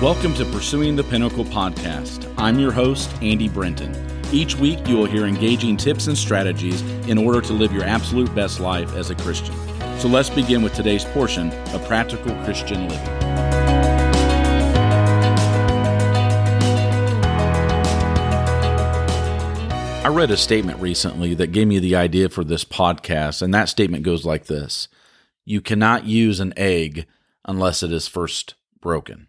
Welcome to Pursuing the Pinnacle podcast. I'm your host, Andy Brenton. Each week, you will hear engaging tips and strategies in order to live your absolute best life as a Christian. So let's begin with today's portion of Practical Christian Living. I read a statement recently that gave me the idea for this podcast, and that statement goes like this You cannot use an egg unless it is first broken.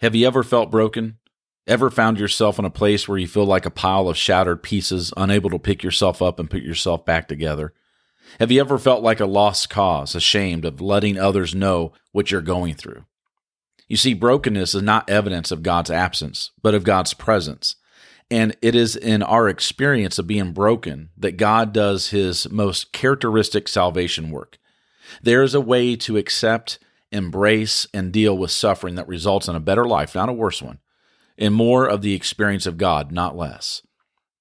Have you ever felt broken? Ever found yourself in a place where you feel like a pile of shattered pieces, unable to pick yourself up and put yourself back together? Have you ever felt like a lost cause, ashamed of letting others know what you're going through? You see, brokenness is not evidence of God's absence, but of God's presence. And it is in our experience of being broken that God does his most characteristic salvation work. There is a way to accept embrace, and deal with suffering that results in a better life, not a worse one, and more of the experience of God, not less.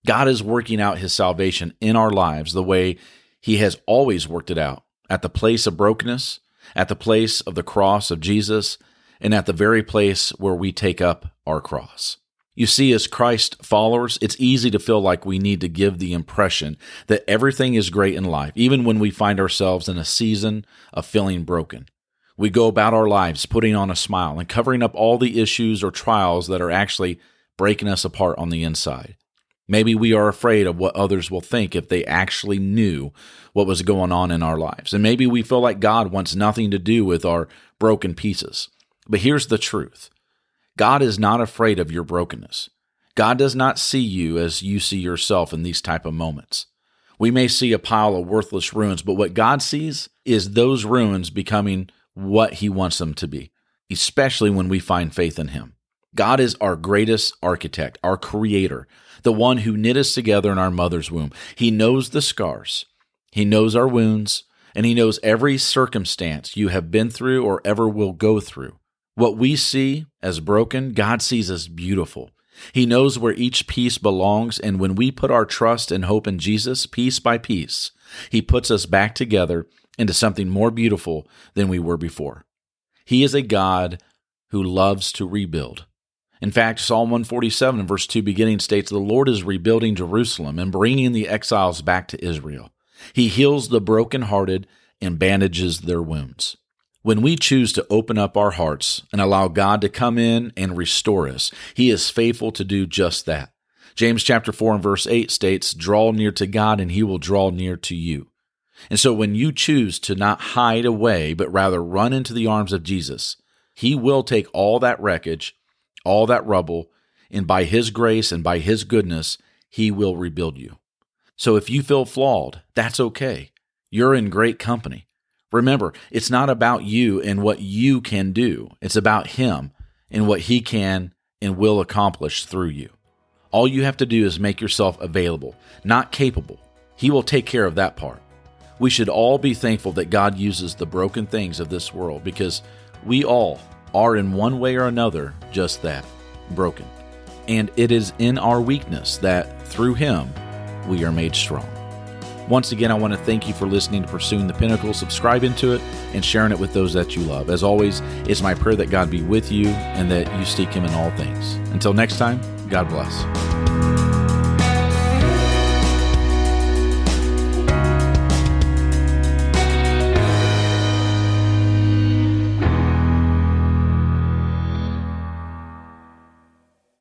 God is working out his salvation in our lives the way he has always worked it out at the place of brokenness, at the place of the cross of Jesus, and at the very place where we take up our cross. You see, as Christ followers, it's easy to feel like we need to give the impression that everything is great in life, even when we find ourselves in a season of feeling broken. We go about our lives putting on a smile and covering up all the issues or trials that are actually breaking us apart on the inside. Maybe we are afraid of what others will think if they actually knew what was going on in our lives. And maybe we feel like God wants nothing to do with our broken pieces. But here's the truth God is not afraid of your brokenness. God does not see you as you see yourself in these type of moments. We may see a pile of worthless ruins, but what God sees is those ruins becoming what he wants them to be, especially when we find faith in him. God is our greatest architect, our creator, the one who knit us together in our mother's womb. He knows the scars, he knows our wounds, and he knows every circumstance you have been through or ever will go through. What we see as broken, God sees as beautiful. He knows where each piece belongs, and when we put our trust and hope in Jesus, piece by piece, He puts us back together into something more beautiful than we were before. He is a God who loves to rebuild. In fact, Psalm 147, verse 2 beginning states, The Lord is rebuilding Jerusalem and bringing the exiles back to Israel. He heals the brokenhearted and bandages their wounds. When we choose to open up our hearts and allow God to come in and restore us, He is faithful to do just that. James chapter 4 and verse 8 states, Draw near to God and He will draw near to you. And so when you choose to not hide away, but rather run into the arms of Jesus, He will take all that wreckage, all that rubble, and by His grace and by His goodness, He will rebuild you. So if you feel flawed, that's okay. You're in great company. Remember, it's not about you and what you can do, it's about Him and what He can and will accomplish through you. All you have to do is make yourself available, not capable. He will take care of that part. We should all be thankful that God uses the broken things of this world because we all are, in one way or another, just that broken. And it is in our weakness that through Him we are made strong. Once again, I want to thank you for listening to Pursuing the Pinnacle, subscribing to it, and sharing it with those that you love. As always, it's my prayer that God be with you and that you seek Him in all things. Until next time, God bless.